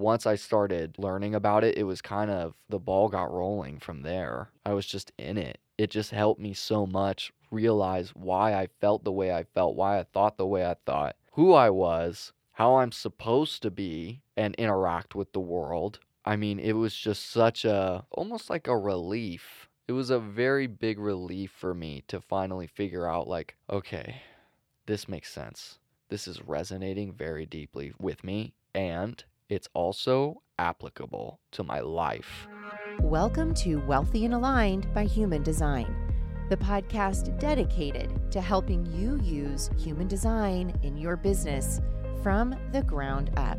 once I started learning about it, it was kind of the ball got rolling from there. I was just in it. It just helped me so much realize why I felt the way I felt, why I thought the way I thought, who I was, how I'm supposed to be and interact with the world. I mean, it was just such a almost like a relief. It was a very big relief for me to finally figure out like, okay, this makes sense. This is resonating very deeply with me and it's also applicable to my life. Welcome to Wealthy and Aligned by Human Design, the podcast dedicated to helping you use human design in your business from the ground up.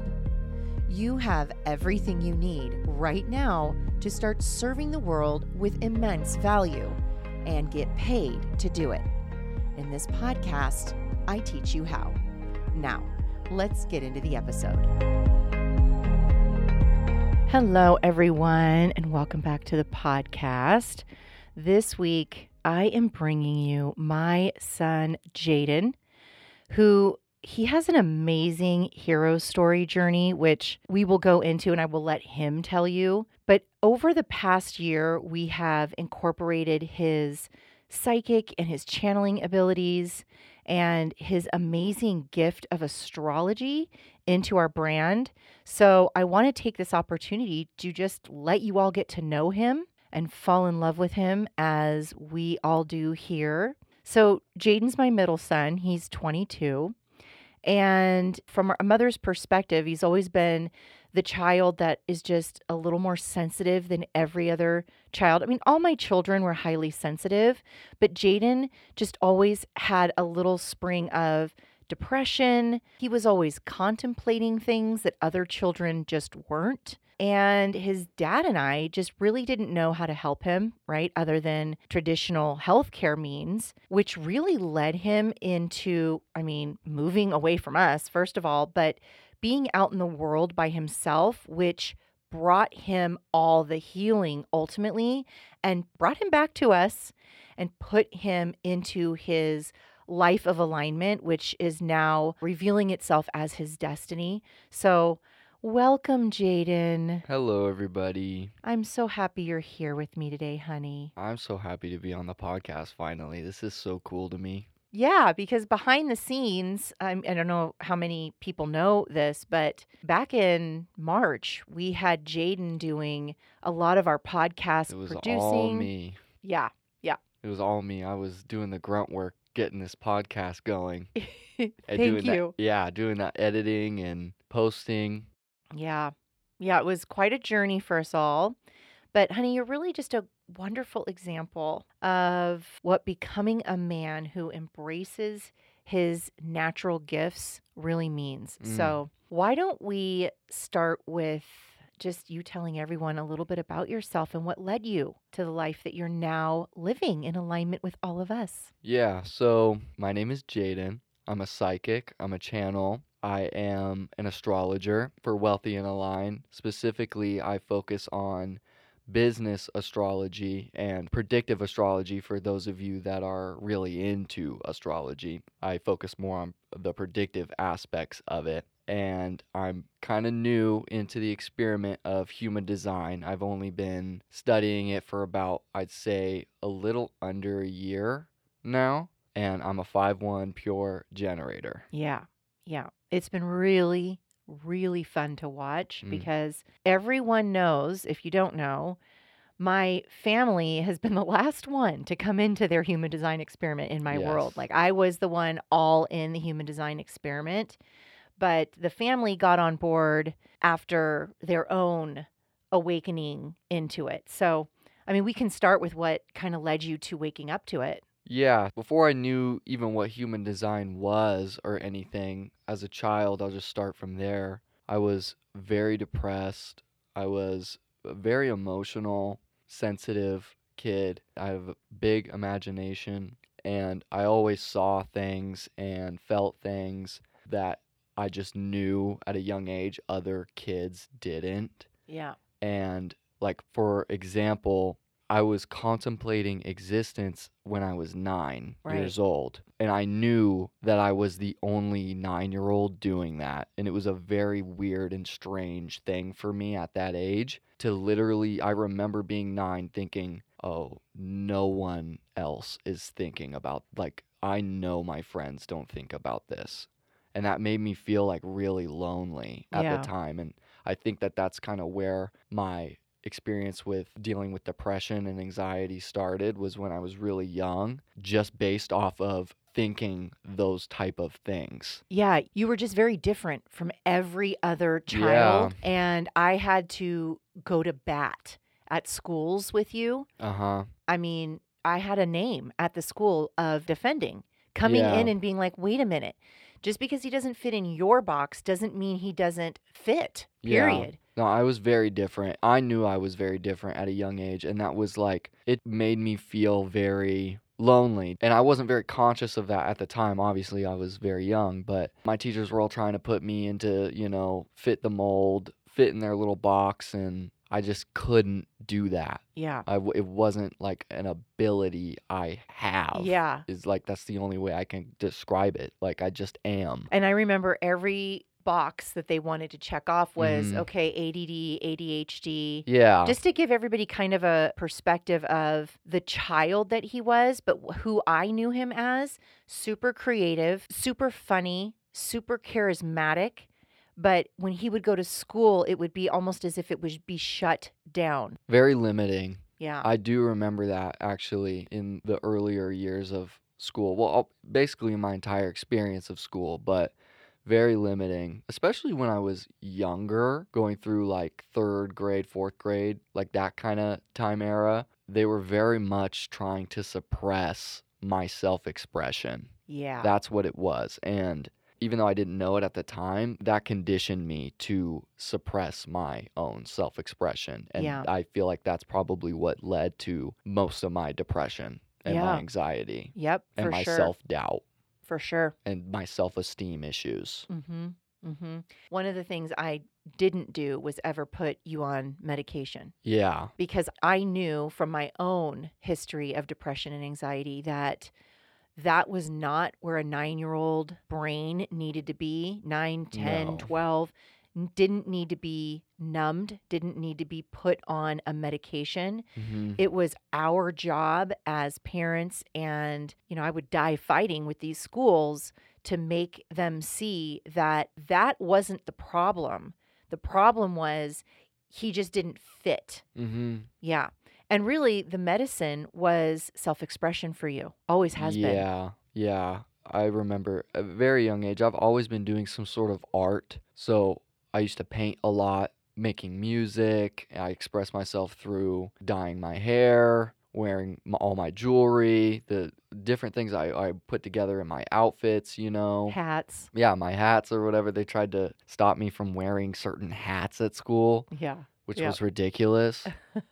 You have everything you need right now to start serving the world with immense value and get paid to do it. In this podcast, I teach you how. Now, let's get into the episode. Hello, everyone, and welcome back to the podcast. This week, I am bringing you my son, Jaden, who he has an amazing hero story journey, which we will go into and I will let him tell you. But over the past year, we have incorporated his psychic and his channeling abilities and his amazing gift of astrology into our brand. So I want to take this opportunity to just let you all get to know him and fall in love with him as we all do here. So Jaden's my middle son. He's 22. And from a mother's perspective, he's always been the child that is just a little more sensitive than every other child. I mean, all my children were highly sensitive, but Jaden just always had a little spring of depression. He was always contemplating things that other children just weren't. And his dad and I just really didn't know how to help him, right? Other than traditional healthcare means, which really led him into, I mean, moving away from us, first of all, but being out in the world by himself, which brought him all the healing ultimately and brought him back to us and put him into his life of alignment, which is now revealing itself as his destiny. So, welcome, Jaden. Hello, everybody. I'm so happy you're here with me today, honey. I'm so happy to be on the podcast finally. This is so cool to me. Yeah, because behind the scenes, I'm, I don't know how many people know this, but back in March, we had Jaden doing a lot of our podcast It was producing. all me. Yeah, yeah. It was all me. I was doing the grunt work, getting this podcast going. Thank doing that- you. yeah, doing that editing and posting. Yeah. Yeah, it was quite a journey for us all. But, honey, you're really just a wonderful example of what becoming a man who embraces his natural gifts really means. Mm. So, why don't we start with just you telling everyone a little bit about yourself and what led you to the life that you're now living in alignment with all of us? Yeah, so my name is Jaden. I'm a psychic, I'm a channel. I am an astrologer for Wealthy and Align. Specifically, I focus on business astrology and predictive astrology for those of you that are really into astrology. I focus more on the predictive aspects of it. And I'm kind of new into the experiment of human design. I've only been studying it for about, I'd say, a little under a year now. And I'm a 5 1 pure generator. Yeah. Yeah. It's been really, really fun to watch Mm. because everyone knows, if you don't know, my family has been the last one to come into their human design experiment in my world. Like I was the one all in the human design experiment, but the family got on board after their own awakening into it. So, I mean, we can start with what kind of led you to waking up to it. Yeah, before I knew even what human design was or anything, as a child, I'll just start from there. I was very depressed. I was a very emotional, sensitive kid. I have a big imagination, and I always saw things and felt things that I just knew at a young age other kids didn't. Yeah. And, like, for example, I was contemplating existence when I was nine Right. years old. And I knew that I was the only nine year old doing that. And it was a very weird and strange thing for me at that age to literally, I remember being nine thinking, oh, no one else is thinking about, like, I know my friends don't think about this. And that made me feel like really lonely at Yeah. the time. And I think that that's kind of where my experience with dealing with depression and anxiety started was when I was really young, just based off of thinking those type of things. Yeah, you were just very different from every other Yeah. child. And I had to go to bat at schools with you. Uh-huh. I mean, I had a name at the school of defending, coming in and being like, wait a minute. Just because he doesn't fit in your box doesn't mean he doesn't fit, Yeah. period. No, I was very different. I knew I was very different at a young age, and that was like it made me feel very lonely. And I wasn't very conscious of that at the time. Obviously, I was very young, but my teachers were all trying to put me into, you know, fit the mold, fit in their little box, and I just couldn't do that. Yeah. I w- it wasn't like an ability I have. Yeah. Is like that's the only way I can describe it. Like I just am. And I remember every box that they wanted to check off was Mhm. okay, ADD, ADHD. Yeah. Just to give everybody kind of a perspective of the child that he was, but who I knew him as super creative, super funny, super charismatic. But when he would go to school, it would be almost as if it would be shut down. very limiting. Yeah. I do remember that actually in the earlier years of school. Well, all- basically my entire experience of school, but very limiting, especially when I was younger, going through like third grade, fourth grade, like that kind of time era. They were very much trying to suppress my self expression. yeah. That's what it was. And even though I didn't know it at the time, that conditioned me to suppress my own self expression. And Yeah. I feel like that's probably what led to most of my depression and Yeah. my anxiety yep. and For my sure. self doubt For sure. and my self esteem issues. Mm-hmm. Mm-hmm. One of the things I didn't do was ever put you on medication. Yeah. because I knew from my own history of depression and anxiety that that was not where a nine year old brain needed to be. Nine, ten, No. twelve didn't need to be numbed, didn't need to be put on a medication. hmm It was our job as parents, and, you know, I would die fighting with these schools to make them see that that wasn't the problem. The problem was he just didn't fit. hmm Yeah. And really, the medicine was self expression for you, always has been. Yeah. Yeah. I remember a very young age, I've always been doing some sort of art. So I used to paint a lot, making music. I express myself through dyeing my hair, wearing m all my jewelry, the different things I, I put together in my outfits, you know. Hats. Yeah, my hats or whatever. They tried to stop me from wearing certain hats at school, Yeah. which Yeah. was ridiculous.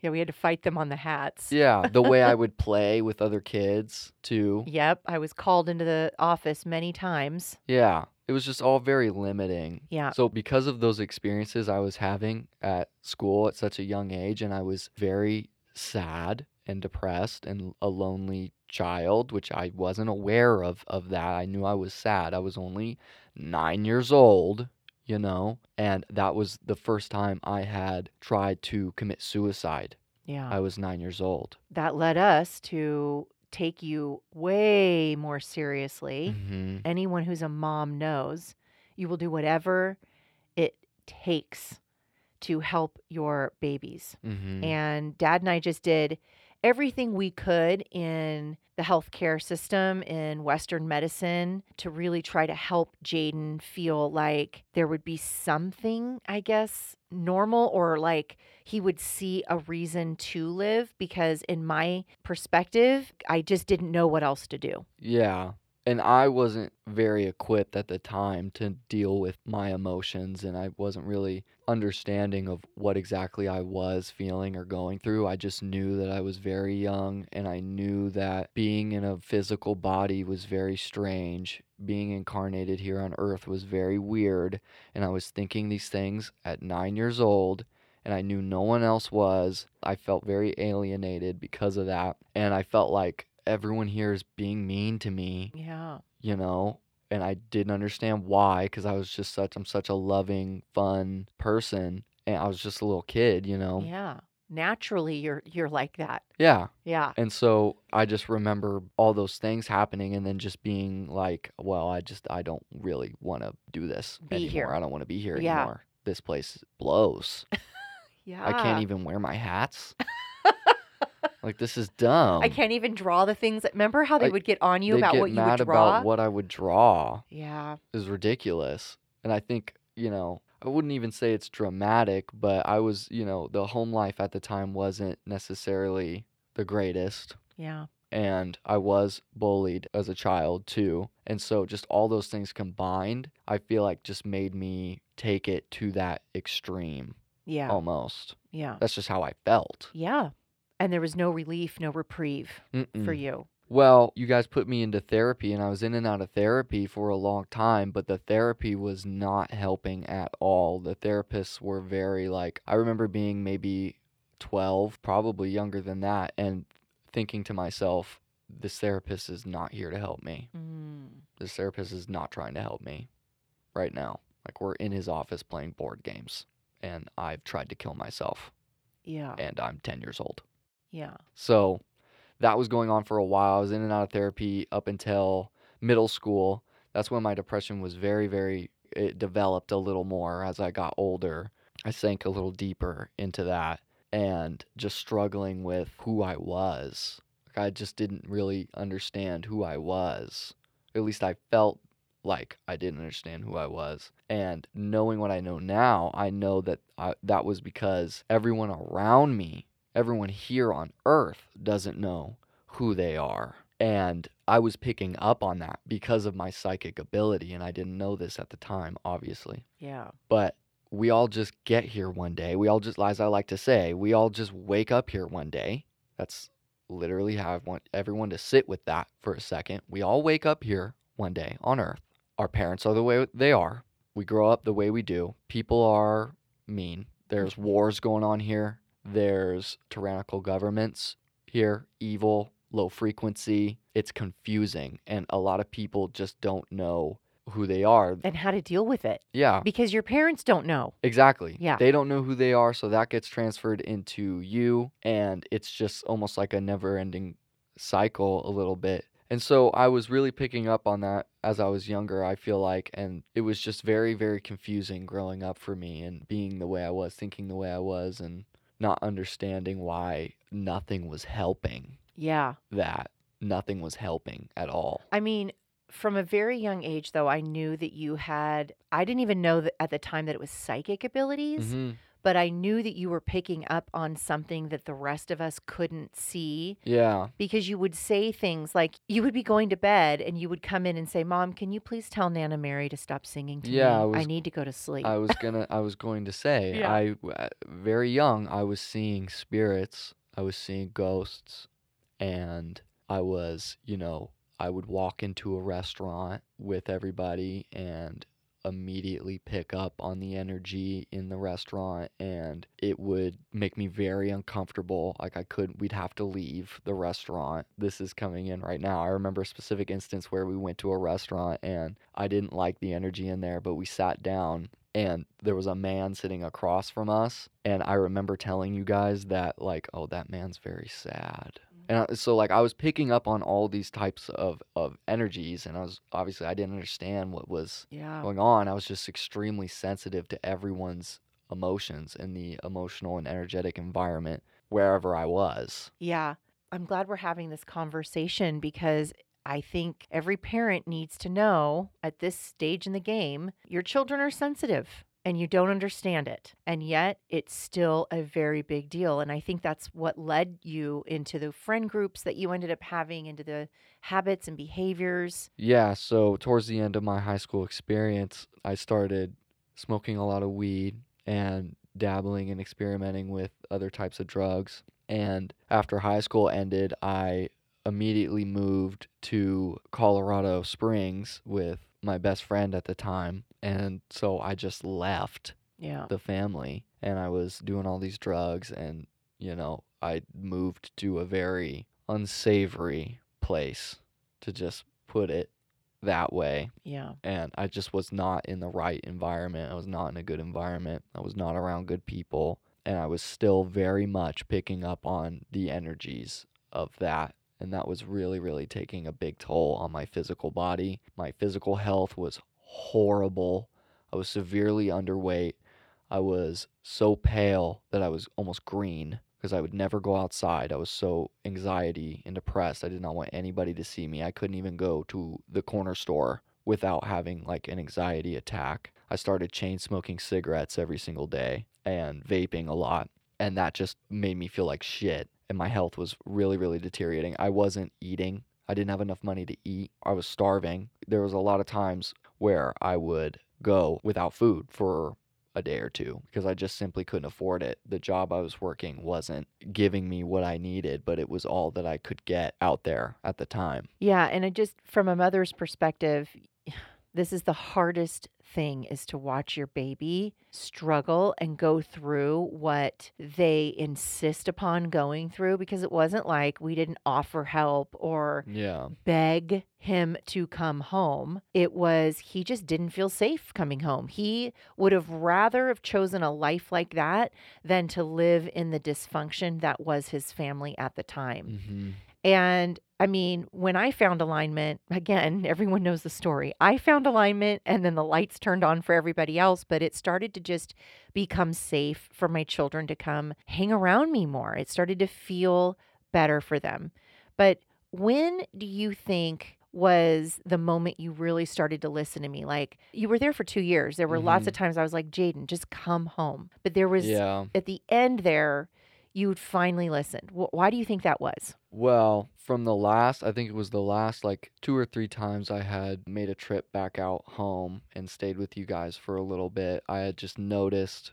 yeah, we had to fight them on the hats. Yeah, the way I would play with other kids too. Yep. I was called into the office many times. Yeah, it was just all very limiting. Yeah. So, because of those experiences I was having at school at such a young age, and I was very sad and depressed and a lonely child, which I wasn't aware of of that. I knew I was sad. I was only 9 years old, you know, and that was the first time I had tried to commit suicide. Yeah. I was 9 years old. that led us to take you way more seriously. Mhm. Anyone who's a mom knows you will do whatever it takes to help your babies. Mhm. And dad and I just did everything we could in the healthcare system in Western medicine to really try to help Jaden feel like there would be something, I guess, normal or like he would see a reason to live. Because in my perspective, I just didn't know what else to do. Yeah. And I wasn't very equipped at the time to deal with my emotions, and I wasn't really understanding of what exactly I was feeling or going through. I just knew that I was very young, and I knew that being in a physical body was very strange. Being incarnated here on earth was very weird, and I was thinking these things at nine years old, and I knew no one else was. I felt very alienated because of that. And I felt like everyone here is being mean to me, Yeah. you know? And I didn't understand why because I was just such, I'm such a loving, fun person. And I was just a little kid, you know? Yeah. Naturally you're you're like that. Yeah. Yeah. And so I just remember all those things happening and then just being like, well, I just, I don't really want to do this Be anymore. here. I don't want to be here Yeah. anymore. This place blows. Yeah. I can't even wear my hats. Like, this is dumb. I can't even draw the things that remember how they I- would get on you about what you would draw? about what I would draw. yeah. is ridiculous. And I think, you know, I wouldn't even say it's dramatic, but I was, you know, the home life at the time wasn't necessarily the greatest. Yeah. And I was bullied as a child too. And so just all those things combined, I feel like just made me take it to that extreme Yeah. almost. Yeah. That's just how I felt. Yeah. And there was no relief, no reprieve for Mm-mm. you. Well, you guys put me into therapy, and I was in and out of therapy for a long time, but the therapy was not helping at all. The therapists were very like, I remember being maybe 12, probably younger than that, and thinking to myself, this therapist is not here to help me. Mm. This therapist is not trying to help me right now. Like, we're in his office playing board games, and I've tried to kill myself, Yeah. and I'm 10 years old. Yeah. So that was going on for a while. I was in and out of therapy up until middle school. That's when my depression was very, very, it developed a little more as I got older. I sank a little deeper into that and just struggling with who I was. Like I just didn't really understand who I was. At least I felt like I didn't understand who I was. And knowing what I know now, I know that I, that was because everyone around me everyone here on earth doesn't know who they are. And I was picking up on that because of my psychic ability. And I didn't know this at the time, obviously. Yeah. But we all just get here one day. We all just, as I like to say, we all just wake up here one day. That's literally how I want everyone to sit with that for a second. We all wake up here one day on earth. Our parents are the way they are. We grow up the way we do. People are mean. There's wars going on here. There's tyrannical governments here, evil, low frequency. It's confusing. And a lot of people just don't know who they are. And how to deal with it Yeah, because your parents don't know. exactly. Yeah. They don't know who they are. So that gets transferred into you. And it's just almost like a never ending cycle, a little bit. And so I was really picking up on that as I was younger, I feel like. And it was just very, very confusing growing up for me and being the way I was, thinking the way I was, and not understanding why nothing was helping Yeah. that. Nothing was helping at all. I mean, from a very young age, though, I knew that you had, I didn't even know that at the time that it was psychic abilities, hmm but I knew that you were picking up on something that the rest of us couldn't see Yeah. because you would say things like you would be going to bed and you would come in and say, Mom, can you please tell Nana Mary to stop singing to Yeah, I me? I was- need to go to sleep. I was gonna. I was going to say. Yeah. I uh, very young. I was seeing spirits. I was seeing ghosts, and I was, you know, I would walk into a restaurant with everybody and immediately pick up on the energy in the restaurant and it would make me very uncomfortable like i couldn't we'd have to leave the restaurant. This is coming in right now. I remember a specific instance where we went to a restaurant and i didn't like the energy in there but we sat down and there was a man sitting across from us and i remember telling you guys that like oh that man's very sad and I- so like i was picking up on all these types of of energies and i was obviously i didn't understand what was yeah. going on i was just extremely sensitive to everyone's emotions in the emotional and energetic environment wherever i was Yeah. I'm glad we're having this conversation because I think every parent needs to know at this stage in the game your children are sensitive and you don't understand it. And yet it's still a very big deal. And I think that's what led you into the friend groups that you ended up having, into the habits and behaviors. Yeah, so towards the end of my high school experience, I started smoking a lot of weed and dabbling and experimenting with other types of drugs. And after high school ended, I immediately moved to Colorado Springs with my best friend at the time. And so I just left Yeah. the family and I was doing all these drugs and you know I moved to a very unsavory place to just put it that way Yeah. and I just was not in the right environment. I was not in a good environment. I was not around good people and I was still very much picking up on the energies of that and that was really really taking a big toll on my physical body. My physical health was horrible. I was severely underweight. I was so pale that I was almost green because I would never go outside. I was so anxiety and depressed. I did not want anybody to see me. I couldn't even go to the corner store without having like an anxiety attack. I started chain smoking cigarettes every single day and vaping a lot. And that just made me feel like shit. And my health was really, really deteriorating. I wasn't eating. I didn't have enough money to eat. I was starving. There was a lot of times where I would go without food for a day or two because I just simply couldn't afford it. The job I was working wasn't giving me what I needed, but it was all that I could get out there at the time. Yeah, and it just from a mother's perspective, this is the hardest thing is to watch your baby struggle and go through what they insist upon going through because it wasn't like we didn't offer help or Yeah. beg him to come home. It was he just didn't feel safe coming home. He would have rather have chosen a life like that than to live in the dysfunction that was his family at the time. hmm And I mean, when I found alignment, again, everyone knows the story. I found alignment and then the lights turned on for everybody else, but it started to just become safe for my children to come hang around me more. It started to feel better for them. But when do you think was the moment you really started to listen to me? Like you were there for two years. There were lots of mm-hmm. times I was like, Jaden, just come home. But there was Yeah. at the end there, you finally listened. Wh- Why do you think that was? Well, from the last, I think it was the last like two or three times I had made a trip back out home and stayed with you guys for a little bit, I had just noticed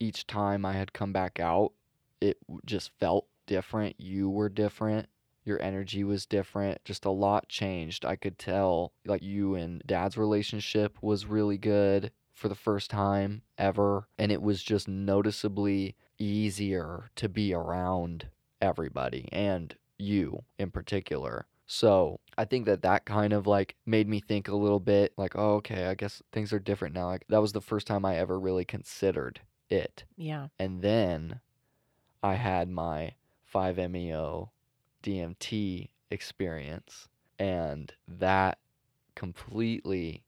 each time I had come back out, it just felt different. You were different. Your energy was different. Just a lot changed. I could tell like you and dad's relationship was really good for the first time ever. And it was just noticeably easier to be around everybody and you in particular. So I think that that kind of like made me think a little bit like, oh, okay, I guess things are different now. Like that was the first time I ever really considered it. Yeah. And then I had my 5-MeO DMT experience, and that completely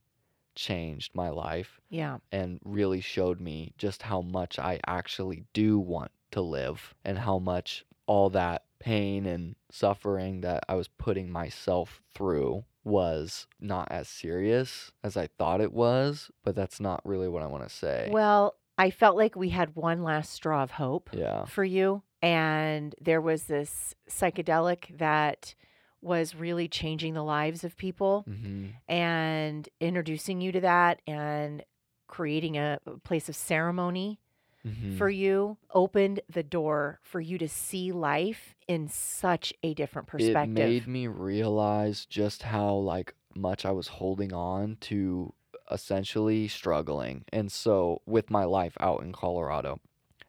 changed my life Yeah. and really showed me just how much I actually do want to live and how much all that pain and suffering that I was putting myself through was not as serious as I thought it was, but that's not really what I want to say. Well, I felt like we had one last straw of hope yeah. for you. And there was this psychedelic that was really changing the lives of people hmm and introducing you to that and creating a place of ceremony hmm for you opened the door for you to see life in such a different perspective. it made me realize just how like much I was holding on to essentially struggling. And so with my life out in Colorado,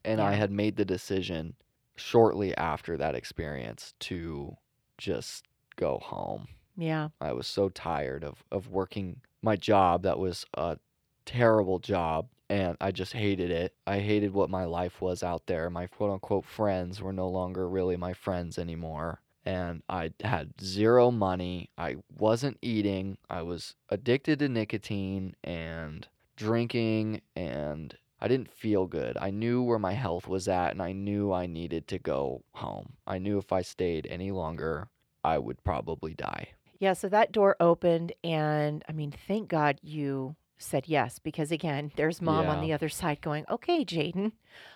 and I had made the decision shortly after that experience to just go home. yeah. I was so tired of of working my job that was a terrible job and I just hated it. I hated what my life was out there. My quote unquote friends were no longer really my friends anymore. And I had zero money. I wasn't eating. I was addicted to nicotine and drinking and I didn't feel good. I knew where my health was at and I knew I needed to go home. I knew if I stayed any longer, I would probably die. Yeah, so that door opened, and I mean, thank God you said yes, because again, there's mom on the other side going, Okay, Jaden,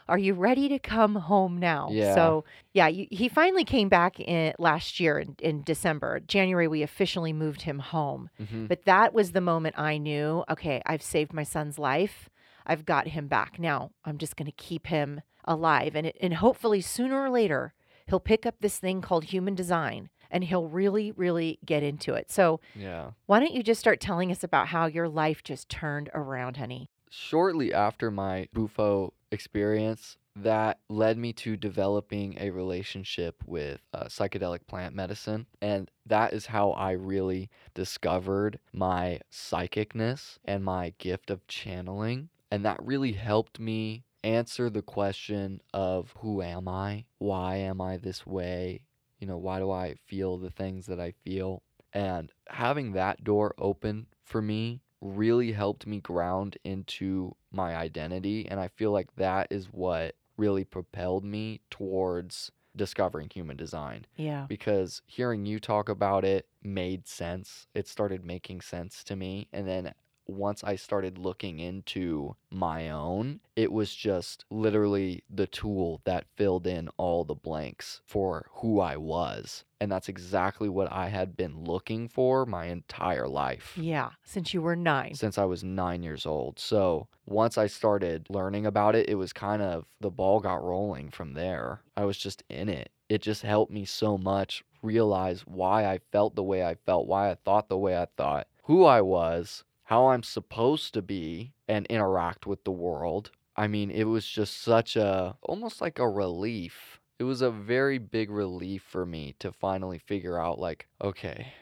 are you ready to come home now? Yeah. So, yeah, you, he finally came back in last year in, in December. January, we officially moved him home. hmm But that was the moment I knew, okay, I've saved my son's life. I've got him back. Now I'm just going to keep him alive. And, it, and hopefully, sooner or later, he'll pick up this thing called human design and he'll really, really get into it. So, Yeah. why don't you just start telling us about how your life just turned around, honey? shortly after my Bufo experience, that led me to developing a relationship with uh, psychedelic plant medicine. And that is how I really discovered my psychicness and my gift of channeling. And that really helped me answer the question of who am I? Why am I this way? You know, why do I feel the things that I feel? And having that door open for me really helped me ground into my identity. And I feel like that is what really propelled me towards discovering human design Yeah. because hearing you talk about it made sense. It started making sense to me. And then once I started looking into my own, it was just literally the tool that filled in all the blanks for who I was. And that's exactly what I had been looking for my entire life Yeah. Since you were nine. since I was nine years old. So once I started learning about it, it was kind of the ball got rolling from there. I was just in it. It just helped me so much realize why I felt the way I felt, why I thought the way I thought, who I was, how I'm supposed to be and interact with the world. I mean, it was just such a almost like a relief. It was a very big relief for me to finally figure out, like, okay,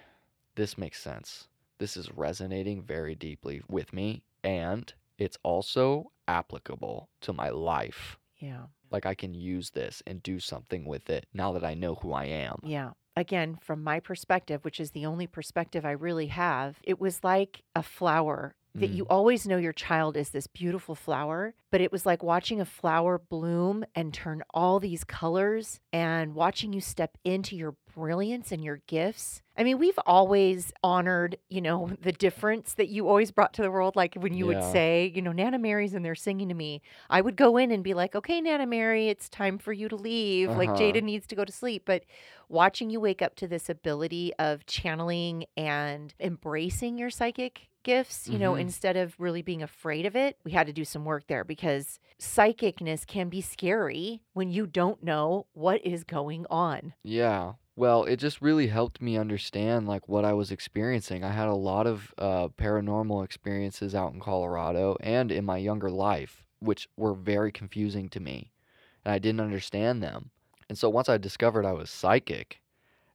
this makes sense this is resonating very deeply with me and it's also applicable to my life. Yeah. Like I can use this and do something with it now that I know who I am. Yeah. Again, from my perspective, which is the only perspective I really have, it was like a flower that Mm. you always know your child is this beautiful flower, but it was like watching a flower bloom and turn all these colors and watching you step into your brilliance and your gifts. I mean, we've always honored, you know, the difference that you always brought to the world. Like when you would say, you know, Nana Mary's and they're singing to me, I would go in and be like, okay, Nana Mary, it's time for you to leave. Like Uh-huh. Jaden needs to go to sleep. But watching you wake up to this ability of channeling and embracing your psychic gifts, you know, Mhm. instead of really being afraid of it, we had to do some work there because psychicness can be scary when you don't know what is going on. Yeah. Well, it just really helped me understand like what I was experiencing. I had a lot of uh, paranormal experiences out in Colorado and in my younger life, which were very confusing to me, and I didn't understand them. And so once I discovered I was psychic,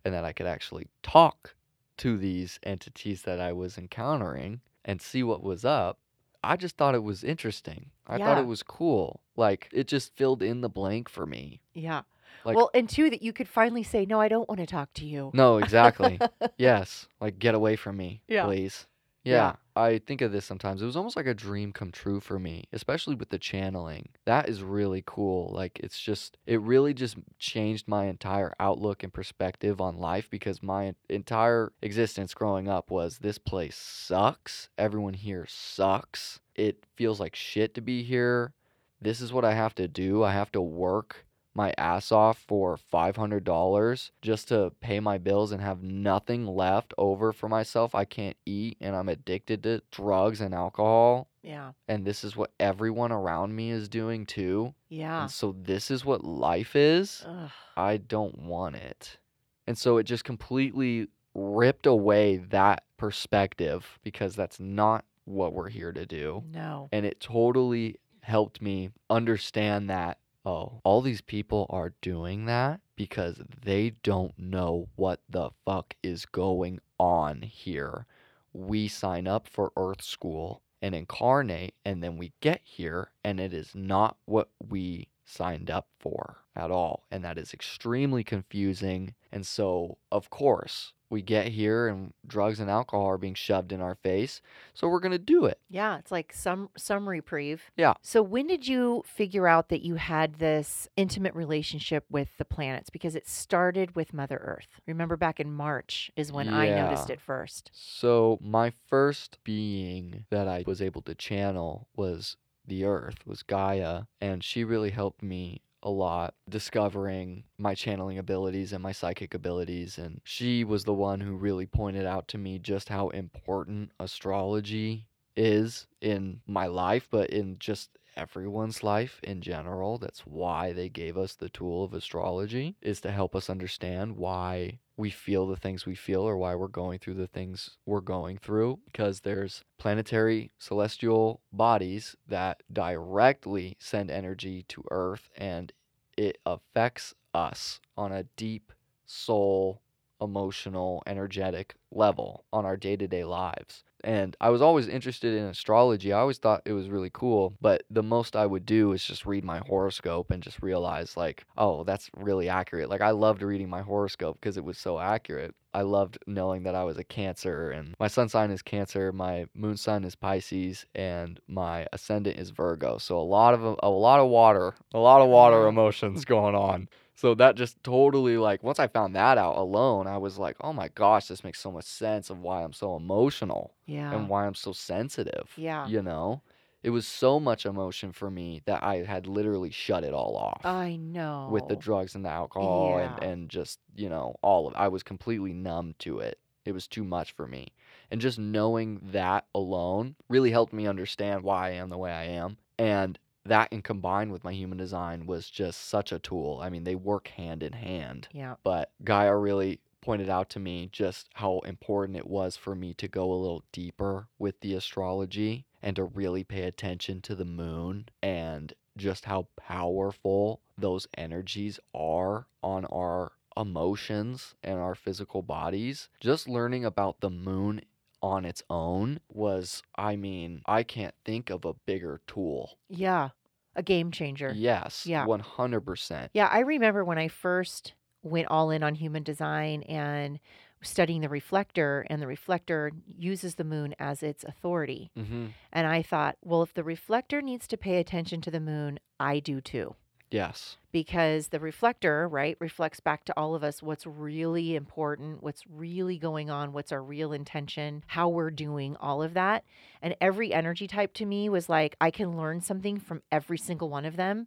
and that I could actually talk to these entities that I was encountering and see what was up, I just thought it was interesting. I thought it was cool. Like it just filled in the blank for me. Yeah. Like well, and two, that you could finally say, no, I don't want to talk to you. No, exactly. yes. Like get away from me, Yeah. please. Yeah. I think of this sometimes. It was almost like a dream come true for me, especially with the channeling. That is really cool. Like it's just it really just changed my entire outlook and perspective on life because my entire existence growing up was this place sucks. Everyone here sucks. It feels like shit to be here. This is what I have to do. I have to work my ass off for $500 just to pay my bills and have nothing left over for myself. I can't eat and I'm addicted to drugs and alcohol. Yeah. And this is what everyone around me is doing too. Yeah. And so this is what life is. Ugh. I don't want it. And so it just completely ripped away that perspective because that's not what we're here to do. No. And it totally helped me understand that, oh, all these people are doing that because they don't know what the fuck is going on here. We sign up for Earth School and incarnate, and then we get here, and it is not what we signed up for at all. And that is extremely confusing. And so, of course, we get here and drugs and alcohol are being shoved in our face. So we're going to do it. Yeah, it's like some some reprieve. Yeah. So when did you figure out that you had this intimate relationship with the planets? Because it started with Mother Earth. Remember back in March is when I noticed it first. So my first being that I was able to channel was the earth, was Gaia, and she really helped me a lot discovering my channeling abilities and my psychic abilities and she was the one who really pointed out to me just how important astrology is in my life but in just everyone's life in general. That's why they gave us the tool of astrology is to help us understand why we feel the things we feel or why we're going through the things we're going through because there's planetary celestial bodies that directly send energy to earth and it affects us on a deep soul emotional energetic level on our day-to-day lives and I was always interested in astrology. I always thought it was really cool, but the most I would do is just read my horoscope and just realize like, oh, that's really accurate. Like I loved reading my horoscope because it was so accurate. I loved knowing that I was a Cancer and my sun sign is Cancer, my moon sign is Pisces, and my ascendant is Virgo. So a lot of a lot of water, a lot of water emotions going on. So that just totally like once I found that out alone, I was like, "Oh my gosh, this makes so much sense of why I'm so emotional Yeah. and why I'm so sensitive." Yeah. You know? It was so much emotion for me that I had literally shut it all off I know. with the drugs and the alcohol and Yeah. and just, you know, all of I was completely numb to it. It was too much for me. And just knowing that alone really helped me understand why I am the way I am. And that and combined with my human design was just such a tool. I mean, they work hand in hand. Yeah. But Gaia really pointed out to me just how important it was for me to go a little deeper with the astrology and to really pay attention to the moon and just how powerful those energies are on our emotions and our physical bodies. Just learning about the moon on its own was, I mean, I can't think of a bigger tool. Yeah. A game changer. Yes, Yeah. 100%. Yeah, I remember when I first went all in on human design and studying the reflector, and the reflector uses the moon as its authority. hmm And I thought, well, if the reflector needs to pay attention to the moon, I do too. Yes. Because the reflector, right, reflects back to all of us what's really important, what's really going on, what's our real intention, how we're doing, all of that. And every energy type to me was like, I can learn something from every single one of them.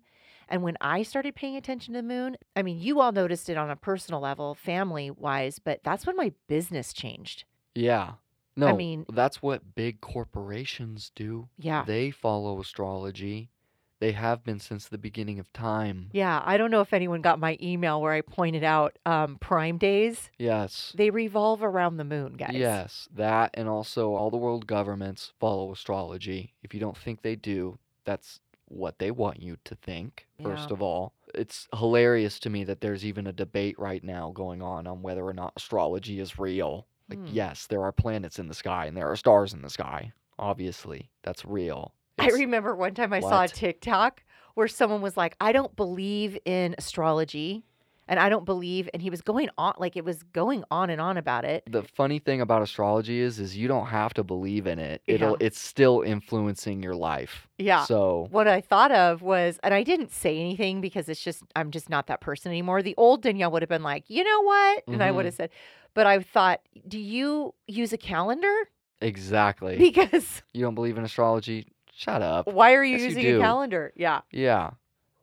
And when I started paying attention to the moon, I mean, you all noticed it on a personal level, family wise, but that's when my business changed. Yeah. No, I mean- that's what big corporations do. Yeah. They follow astrology. They have been since the beginning of time. Yeah. I don't know if anyone got my email where I pointed out um, Prime Days. Yes. They revolve around the moon, guys. Yes, that and also all the world governments follow astrology. If you don't think they do, that's what they want you to think, first Yeah. of all. It's hilarious to me that there's even a debate right now going on on whether or not astrology is real. Like, Hmm. yes, there are planets in the sky and there are stars in the sky. Obviously, that's real. I remember one time I saw a TikTok where someone was like, I don't believe in astrology and I don't believe and he was going on like it was going on and on about it. the funny thing about astrology is is you don't have to believe in it. It'll Yeah. it's still influencing your life. Yeah. So What I thought of was and I didn't say anything because it's just I'm just not that person anymore. The old Danielle would have been like, "You know what?" And I would Mhm. have said, but I thought, "Do you use a calendar?" exactly. Because you don't believe in astrology? Shut up. why are you Yes, using do. a calendar? Yeah. Yeah.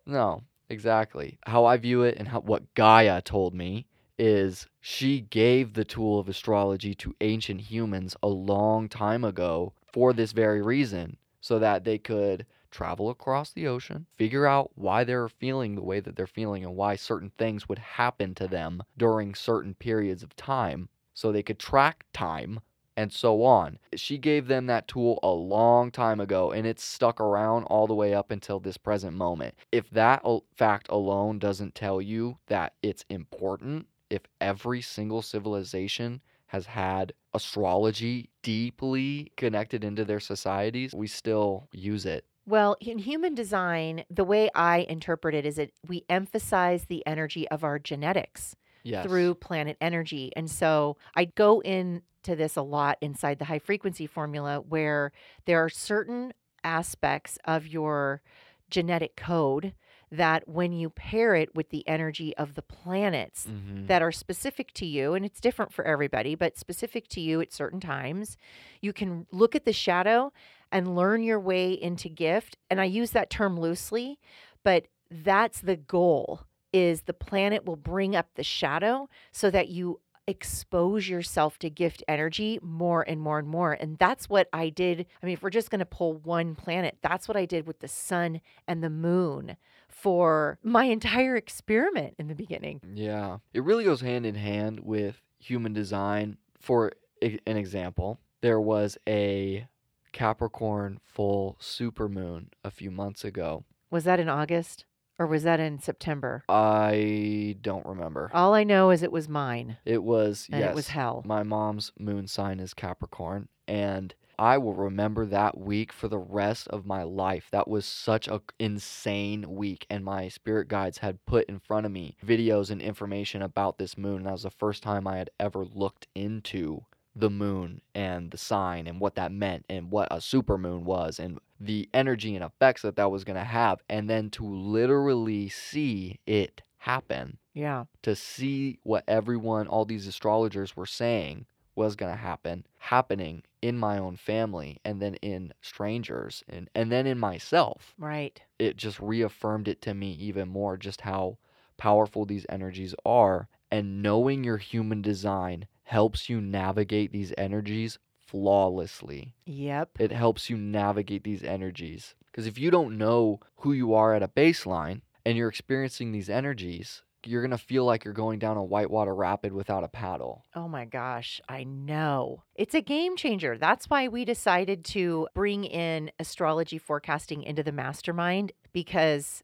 No, exactly. How I view it and how, what Gaia told me is she gave the tool of astrology to ancient humans a long time ago for this very reason, so that they could travel across the ocean, figure out why they're feeling the way that they're feeling and why certain things would happen to them during certain periods of time, so they could track time and so on. She gave them that tool a long time ago and it's stuck around all the way up until this present moment. If that fact alone doesn't tell you that it's important, if every single civilization has had astrology deeply connected into their societies, we still use it. Well, in human design, the way I interpret it is that we emphasize the energy of our genetics Yes. through planet energy. And so I go into this a lot inside the high frequency formula where there are certain aspects of your genetic code that when you pair it with the energy of the planets Mhm. that are specific to you, and it's different for everybody, but specific to you at certain times, you can look at the shadow and learn your way into gift. And I use that term loosely, but that's the goal is the planet will bring up the shadow so that you expose yourself to gift energy more and more and more. And that's what I did. I mean, if we're just going to pull one planet, that's what I did with the sun and the moon for my entire experiment in the beginning. Yeah. It really goes hand in hand with human design. For an example, there was a Capricorn full supermoon a few months ago. Was that in August or was that in September? I don't remember. All I know is it was mine It was and yes. it was hell. My mom's moon sign is Capricorn, and I will remember that week for the rest of my life. That was such a insane week, and my spirit guides had put in front of me videos and information about this moon. And that was the first time I had ever looked into the moon and the sign and what that meant and what a supermoon was and the energy and effects that that was going to have and then to literally see it happen Yeah. to see what everyone, all these astrologers were saying was going to happen, happening in my own family and then in strangers and, and then in myself. Right. It just reaffirmed it to me even more just how powerful these energies are. And knowing your human design helps you navigate these energies flawlessly. Yep. It helps you navigate these energies. Because if you don't know who you are at a baseline and you're experiencing these energies, you're going to feel like you're going down a whitewater rapid without a paddle. Oh my gosh, I know. It's a game changer. That's why we decided to bring in astrology forecasting into the mastermind because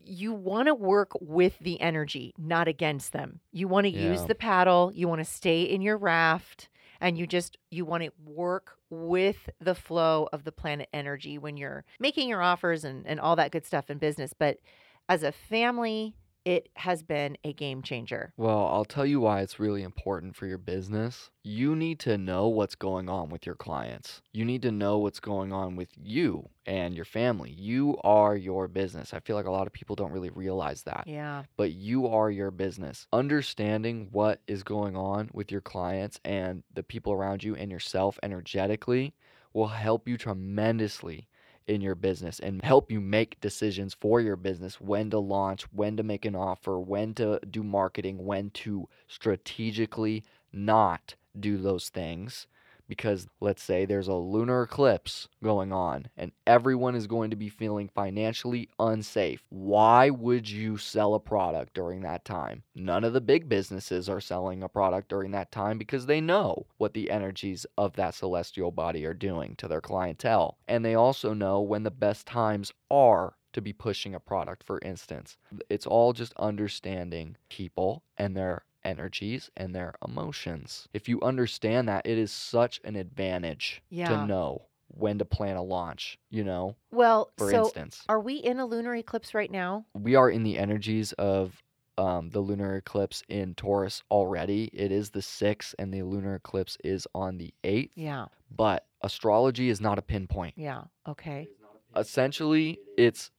you want to work with the energy, not against them. You want to use the paddle, you want to stay in your raft, and you just you want to work with the flow of the planet energy when you're making your offers and and all that good stuff in business. But as a family, it has been a game changer. Well, I'll tell you why it's really important for your business. You need to know what's going on with your clients. You need to know what's going on with you and your family. You are your business. I feel like a lot of people don't really realize that. Yeah. but you are your business. Understanding what is going on with your clients and the people around you and yourself energetically will help you tremendously in your business and help you make decisions for your business when to launch, when to make an offer, when to do marketing, when to strategically not do those things. Because let's say there's a lunar eclipse going on and everyone is going to be feeling financially unsafe. Why would you sell a product during that time? None of the big businesses are selling a product during that time because they know what the energies of that celestial body are doing to their clientele. And they also know when the best times are to be pushing a product, for instance. It's all just understanding people and their energies and their emotions. If you understand that, it is such an advantage Yeah. to know when to plan a launch, you know, Well, for so instance. are we in a lunar eclipse right now? We are in the energies of um, the lunar eclipse in Taurus already. It is the 6th, and the lunar eclipse is on the 8th. Yeah. But astrology is not a pinpoint. Yeah. Okay. Essentially, it's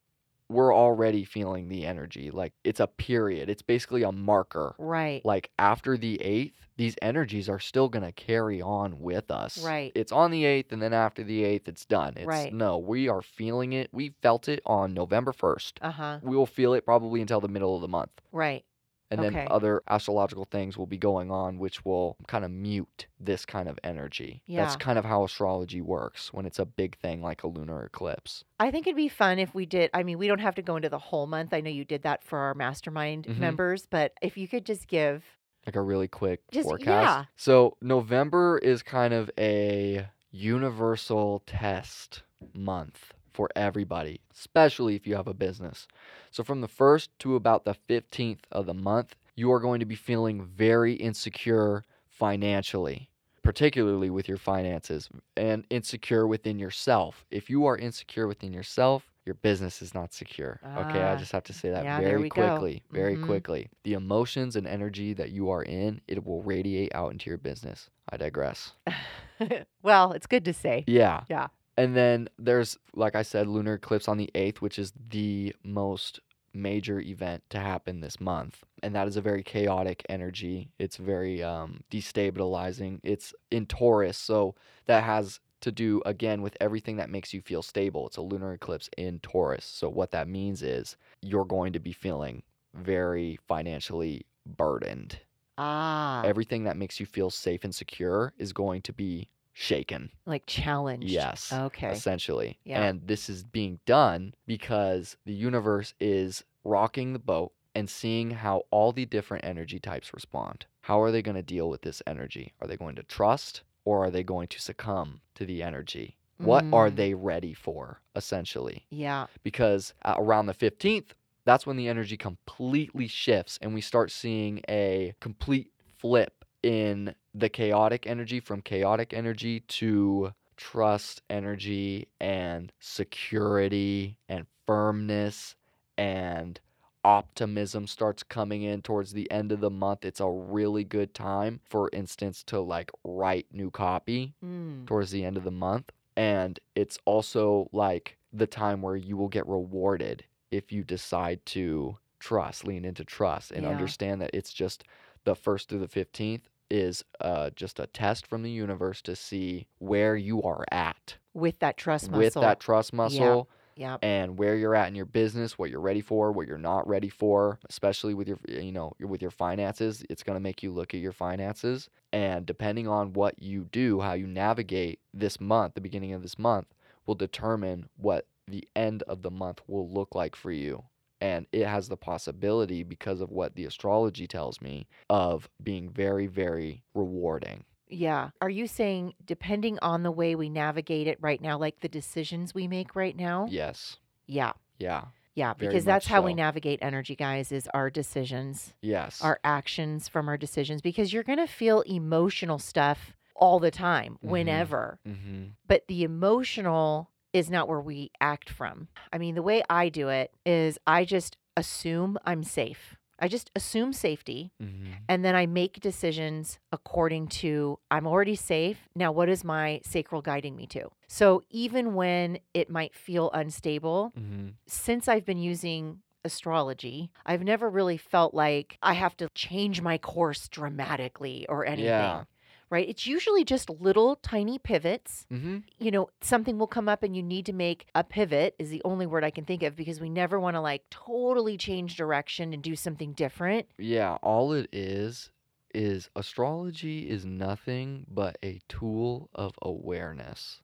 we're already feeling the energy. Like it's a period, it's basically a marker. Right. like after the 8th these energies are still going to carry on with us Right. it's on the 8th and then after the 8th it's done it's Right. no we are feeling it we felt it on november 1st Uh huh. we will feel it probably until the middle of the month Right. And Okay. then other astrological things will be going on which will kind of mute this kind of energy Yeah. that's kind of how astrology works when it's a big thing like a lunar eclipse I think it'd be fun if we did. I mean, we don't have to go into the whole month. I know you did that for our mastermind Mhm. members, but if you could just give. like a really quick Just- forecast. yeah. So November is kind of a universal test month for everybody, especially if you have a business. So from the 1st to about the 15th of the month, you are going to be feeling very insecure financially, particularly with your finances and insecure within yourself. If you are insecure within yourself, your business is not secure. Okay, I Ah, just have to say that yeah, very we go. quickly, very Mhm. quickly. The emotions and energy that you are in, it will radiate out into your business. I digress. well, it's good to say. Yeah. Yeah. And then there's, like I said, lunar eclipse on the 8th, which is the most major event to happen this month. And that is a very chaotic energy. It's very um, destabilizing. It's in Taurus. So that has to do, again, with everything that makes you feel stable. It's a lunar eclipse in Taurus. So what that means is you're going to be feeling very financially burdened. Ah, Everything that makes you feel safe and secure is going to be shaken. like challenged. Yes. Okay. essentially. Yeah. And this is being done because the universe is rocking the boat and seeing how all the different energy types respond. How are they going to deal with this energy? Are they going to trust or are they going to succumb to the energy? What are Mm. they ready for, essentially? Yeah. Because uh, around the 15th, that's when the energy completely shifts and we start seeing a complete flip in the chaotic energy from chaotic energy to trust energy and security and firmness and optimism starts coming in towards the end of the month. It's a really good time, for instance, to like write new copy Mm. towards the end of the month. And it's also like the time where you will get rewarded if you decide to trust, lean into trust, and Yeah. understand that it's just the first through the 15th is uh, just a test from the universe to see where you are at With that trust muscle. with that trust muscle Yeah. and where you're at in your business, what you're ready for, what you're not ready for, especially with your you know, with your finances, it's going to make you look at your finances and depending on what you do, how you navigate this month, the beginning of this month will determine what the end of the month will look like for you. And it has the possibility because of what the astrology tells me of being very very rewarding. Yeah. Are you saying depending on the way we navigate it right now, like the decisions we make right now? Yes. Yeah. Yeah. Yeah. Because that's how we navigate energy, guys, is our decisions, Yes. our actions from our decisions, because you're going to feel emotional stuff all the time, Mhm. whenever. mhm. But the emotional is not where we act from. I mean, the way I do it is I just assume I'm safe. I just assume safety. Mhm. And then I make decisions according to I'm already safe. Now, what is my sacral guiding me to? So even when it might feel unstable, Mhm. since I've been using astrology, I've never really felt like I have to change my course dramatically or anything. Yeah. Right? It's usually just little tiny pivots. Mhm. You know, something will come up and you need to make a pivot, is the only word I can think of because we never want to like totally change direction and do something different. Yeah, all it is is astrology is nothing but a tool of awareness.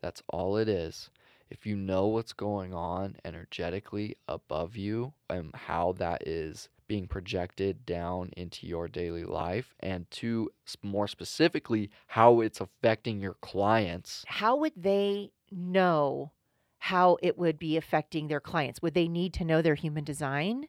That's all it is. If you know what's going on energetically above you and how that is being projected down into your daily life, and to more specifically, how it's affecting your clients, how would they know how it would be affecting their clients? Would they need to know their human design?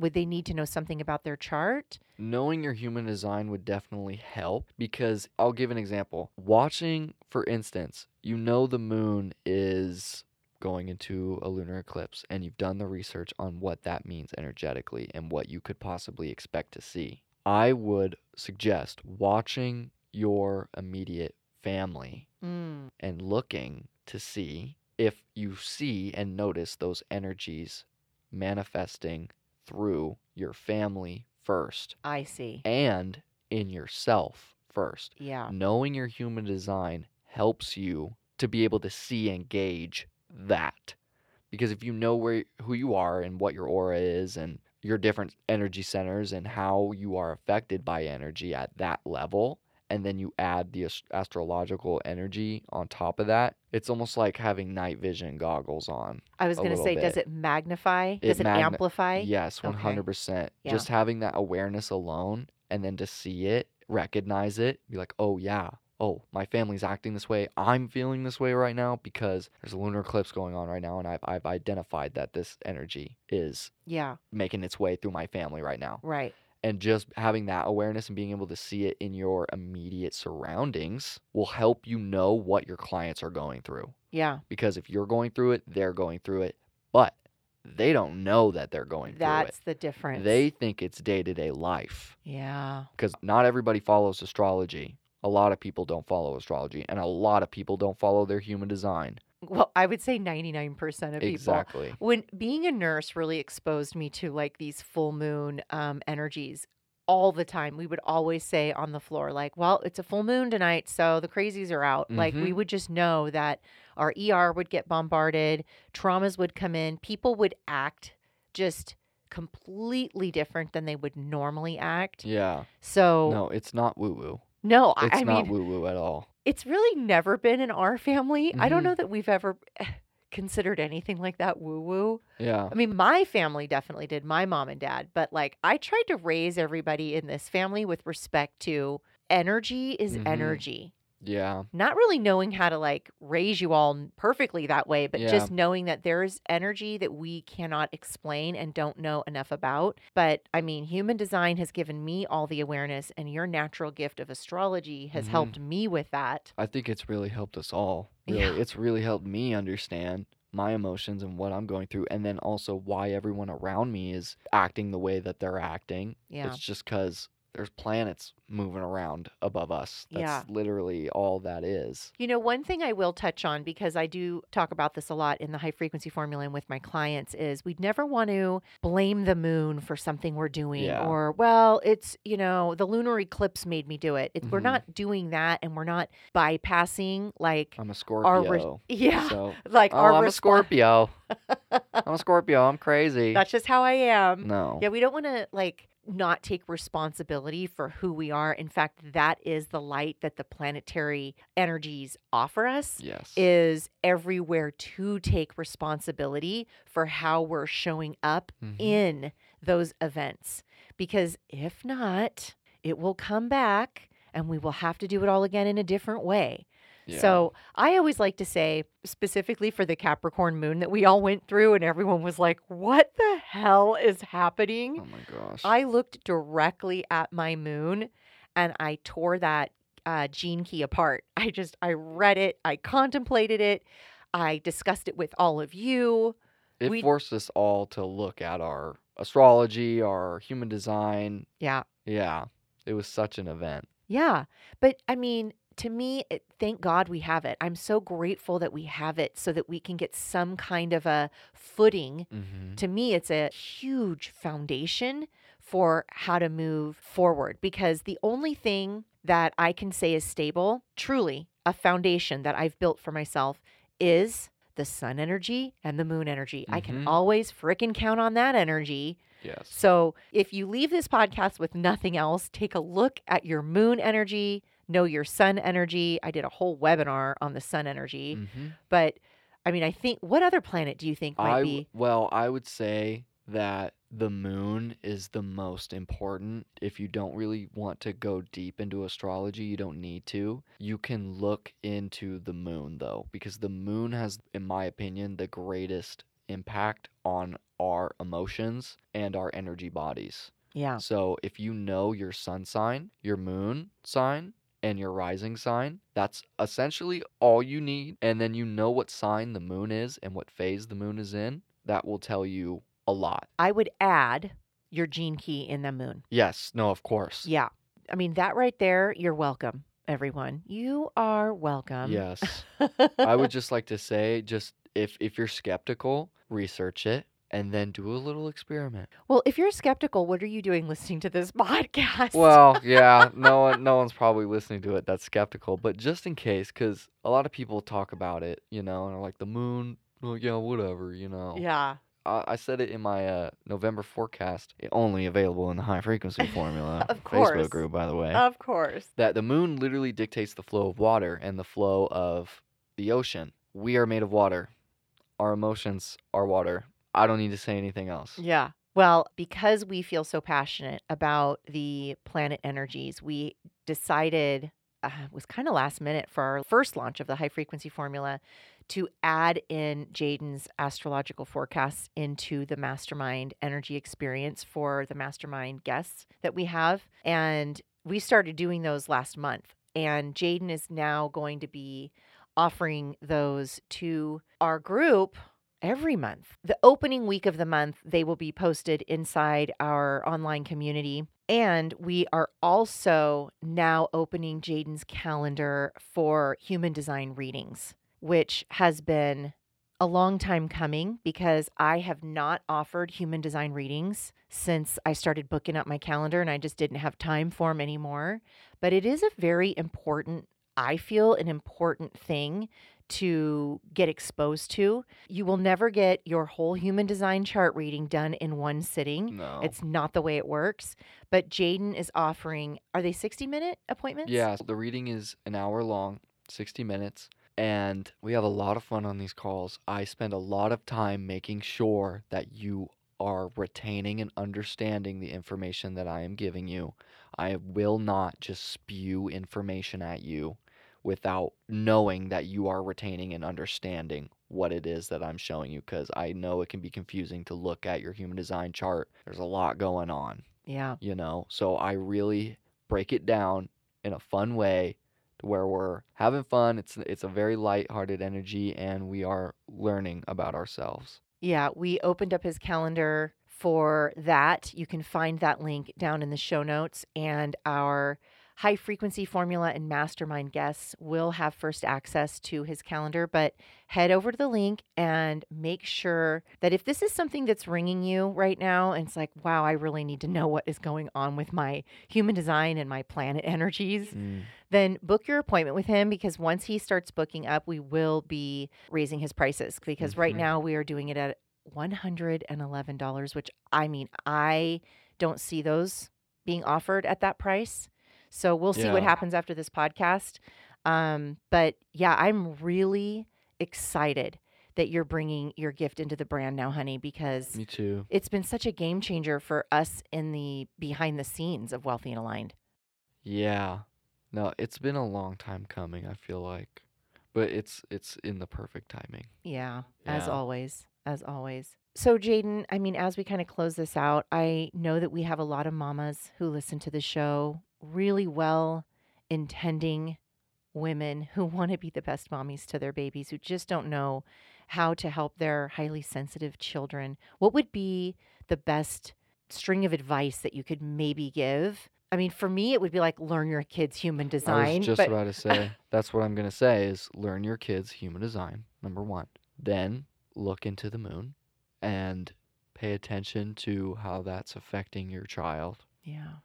Would they need to know something about their chart? knowing your human design would definitely help because I'll give an example. Watching, for instance, you know the moon is going into a lunar eclipse and you've done the research on what that means energetically and what you could possibly expect to see. I would suggest watching your immediate family Mm. and looking to see if you see and notice those energies manifesting through your family first I see. and in yourself first. Yeah. Knowing your human design helps you to be able to see and gauge that. Because if you know where who you are and what your aura is and your different energy centers and how you are affected by energy at that level and then you add the ast- astrological energy on top of that, it's almost like having night vision goggles on. I was going to say, does it magnify? It does it magna- amplify? Yes, 100%. Yeah. Just having that awareness alone and then to see it, recognize it, be like, oh, yeah, oh, my family's acting this way. I'm feeling this way right now because there's a lunar eclipse going on right now. And I've, I've identified that this energy is Yeah. making its way through my family right now. Right. And just having that awareness and being able to see it in your immediate surroundings will help you know what your clients are going through. Yeah. Because if you're going through it, they're going through it. But they don't know that they're going through it. That's the difference. They think it's day to day life Yeah. because not everybody follows astrology. A lot of people don't follow astrology, and a lot of people don't follow their human design. Well, I would say 99% of people. Exactly. When being a nurse really exposed me to like these full moon um, energies all the time. We would always say on the floor, like, well, it's a full moon tonight, so the crazies are out. Like, we Mhm. would just know that our ER would get bombarded, traumas would come in, people would act just completely different than they would normally act. Yeah. So No, it's not woo woo. No, I, It's I not mean woo woo at all. it's really never been in our family. I don't know that we've ever considered anything like that woo woo. Yeah. I mean, my family definitely did, my mom and dad, but like I tried to raise everybody in this family with respect to energy is Mhm. energy. Yeah. Not really knowing how to like raise you all perfectly that way, but Yeah. just knowing that there's energy that we cannot explain and don't know enough about. But I mean, human design has given me all the awareness, and your natural gift of astrology has Mhm. helped me with that. I think it's really helped us all. Really. Yeah. It's really helped me understand my emotions and what I'm going through and then also why everyone around me is acting the way that they're acting. Yeah. It's just cuz there's planets moving around above us. That's Yeah. literally all that is. You know, one thing I will touch on because I do talk about this a lot in the high frequency formula and with my clients is we'd never want to blame the moon for something we're doing Yeah. or, well, it's, you know, the lunar eclipse made me do it. It We're Mhm. not doing that and we're not bypassing like I'm a our, re- Scorpio. yeah, So, like oh, our I'm a Scorpio. I'm a Scorpio. I'm crazy. That's just how I am. no. Yeah, we don't want to like not take responsibility for who we are. In fact, that is the light that the planetary energies offer us. Yes. is everywhere to take responsibility for how we're showing up Mhm. in those events. Because if not, it will come back and we will have to do it all again in a different way. Yeah. So I always like to say, specifically for the Capricorn moon that we all went through, and everyone was like, What the hell is happening? Oh my gosh. I looked directly at my moon and I tore that uh, gene key apart. I just, I read it, I contemplated it, I discussed it with all of you. it we- forced us all to look at our astrology, our human design. Yeah. Yeah. It was such an event. Yeah. But I mean, to me, it, thank God we have it. I'm so grateful that we have it so that we can get some kind of a footing. Mm-hmm. To me, it's a huge foundation for how to move forward because the only thing that I can say is stable, truly a foundation that I've built for myself, is the sun energy and the moon energy. I can Mhm. always frickin' count on that energy. Yes. So if you leave this podcast with nothing else, take a look at your moon energy, know your sun energy. I did a whole webinar on the sun energy, Mm-hmm. but I mean, I think what other planet do you think might I be? well, I would say that the moon is the most important. If you don't really want to go deep into astrology, you don't need to. You can look into the moon though, because the moon has, in my opinion, the greatest impact on our emotions and our energy bodies. Yeah. So if you know your sun sign, your moon sign, and your rising sign, that's essentially all you need. And then you know what sign the moon is and what phase the moon is in. That will tell you a lot. I would add your gene key in the moon. Yes, no, of course. Yeah. I mean, that right there, you're welcome, everyone. You are welcome. Yes. I would just like to say just if if you're skeptical, research it and then do a little experiment. well, if you're skeptical, what are you doing listening to this podcast? Well, yeah, no one, no one's probably listening to it that's skeptical, but just in case, because a lot of people talk about it, you know, and are like the moon, well, yeah, whatever, you know. yeah. I, I said it in my uh, November forecast, only available in the high frequency formula Of course. Facebook group, by the way. Of course. that the moon literally dictates the flow of water and the flow of the ocean. We are made of water. Our emotions are water. I don't need to say anything else. Yeah. Well, because we feel so passionate about the planet energies, we decided uh, it was kind of last minute for our first launch of the high frequency formula to add in Jaden's astrological forecasts into the mastermind energy experience for the mastermind guests that we have. And we started doing those last month. And Jaden is now going to be offering those to our group every month. The opening week of the month, they will be posted inside our online community. And we are also now opening Jaden's calendar for human design readings, which has been a long time coming because I have not offered human design readings since I started booking up my calendar and I just didn't have time for them anymore. But it is a very important, I feel, an important thing to get exposed to. You will never get your whole human design chart reading done in one sitting. No. It's not the way it works. But Jaden is offering, are they 60 minute appointments? Yeah, the reading is an hour long, 60 minutes, and we have a lot of fun on these calls. I spend a lot of time making sure that you are retaining and understanding the information that I am giving you. I will not just spew information at you without knowing that you are retaining and understanding what it is that I'm showing you because I know it can be confusing to look at your human design chart. There's a lot going on Yeah. you know so i really break it down in a fun way to where we're having fun it's it's a very light-hearted energy and we are learning about ourselves Yeah. We opened up his calendar for that. You can find that link down in the show notes. And our high frequency formula and mastermind guests will have first access to his calendar. But head over to the link and make sure that if this is something that's ringing you right now, and it's like, wow, I really need to know what is going on with my human design and my planet energies, then book your appointment with him because once he starts booking up, we will be raising his prices because right Mhm. now we are doing it at $111, which I mean, I don't see those being offered at that price. So we'll see what happens after this podcast. Um, but yeah, I'm really excited that you're bringing your gift into the brand now, honey, because me too it's been such a game changer for us in the behind the scenes of Wealthy and Aligned. yeah no it's been a long time coming i feel like but it's it's in the perfect timing Yeah, as always, as always. So, Jaden, I mean, as we kind of close this out, I know that we have a lot of mamas who listen to the show, really well intending women who want to be the best mommies to their babies, who just don't know how to help their highly sensitive children. What would be the best string of advice that you could maybe give? I mean, for me, it would be like learn your kids human i design. was just but about to say that's what i'm going to say is learn your kids human design number one then look into the moon and pay attention to how that's affecting your child yeah,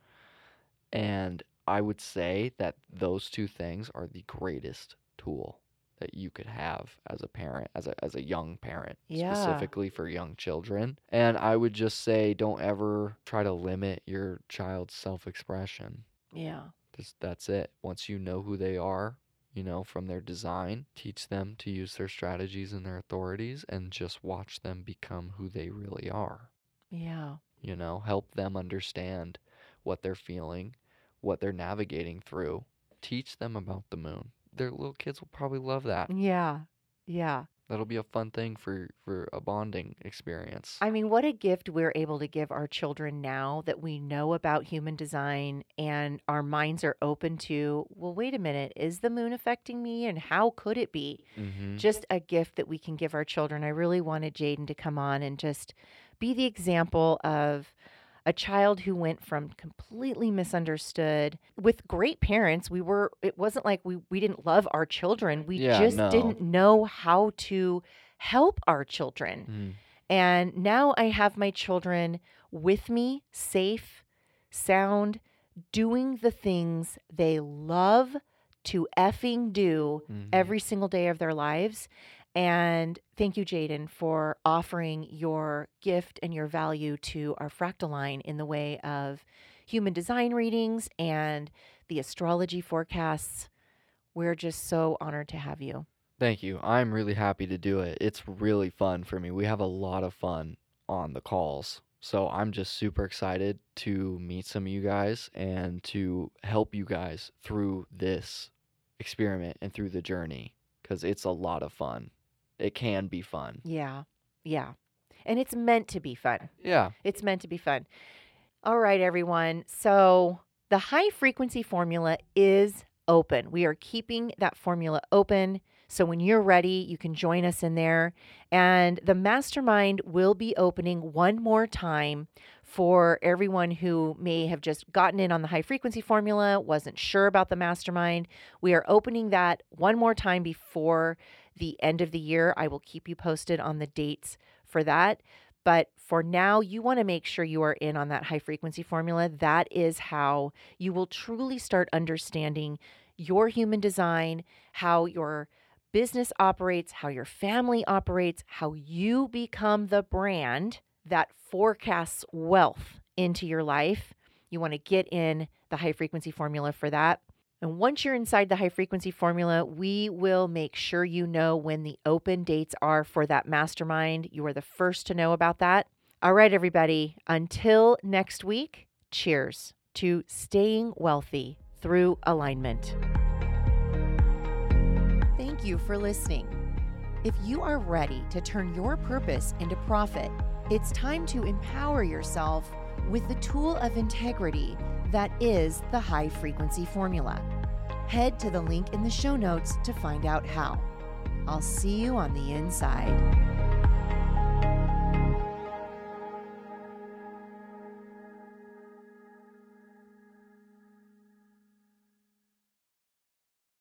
And I would say that those two things are the greatest tool that you could have as a parent, as a as a young parent, Yeah. specifically for young children. And I would just say don't ever try to limit your child's self-expression. yeah, Just that's it. Once you know who they are, you know, from their design, teach them to use their strategies and their authorities and just watch them become who they really are yeah. you know help them understand what they're feeling what they're navigating through teach them about the moon their little kids will probably love that Yeah. Yeah. that'll be a fun thing for for a bonding experience I mean, what a gift we're able to give our children now that we know about human design and our minds are open to, well, wait a minute, is the moon affecting me and how could it be? mm-hmm. Just a gift that we can give our children. I really wanted Jaden to come on and just be the example of a child who went from completely misunderstood with great parents. We were, it wasn't like we, we didn't love our children. We Yeah, just no. didn't know how to help our children. Mhm. And now I have my children with me, safe, sound, doing the things they love to effing do Mhm. every single day of their lives. And thank you, Jaden, for offering your gift and your value to our fractal line in the way of human design readings and the astrology forecasts. We're just so honored to have you. thank you. I'm really happy to do it. It's really fun for me. We have a lot of fun on the calls. So i'm just super excited to meet some of you guys and to help you guys through this experiment and through the journey because it's a lot of fun it can be fun Yeah. Yeah. And it's meant to be fun. yeah It's meant to be fun. All right, everyone. So the high frequency formula is open. We are keeping that formula open. So when you're ready, you can join us in there. And the mastermind will be opening one more time for everyone who may have just gotten in on the high frequency formula, wasn't sure about the mastermind. We are opening that one more time before the end of the year. I will keep you posted on the dates for that. But for now, you want to make sure you are in on that high frequency formula. That is how you will truly start understanding your human design, how your business operates, how your family operates, how you become the brand that forecasts wealth into your life. You want to get in the high frequency formula for that. And once you're inside the high frequency formula, we will make sure you know when the open dates are for that mastermind. You are the first to know about that. All right, everybody, until next week, cheers to staying wealthy through alignment. Thank you for listening. If you are ready to turn your purpose into profit, it's time to empower yourself with the tool of integrity that is the high frequency formula. Head to the link in the show notes to find out how. I'll see you on the inside.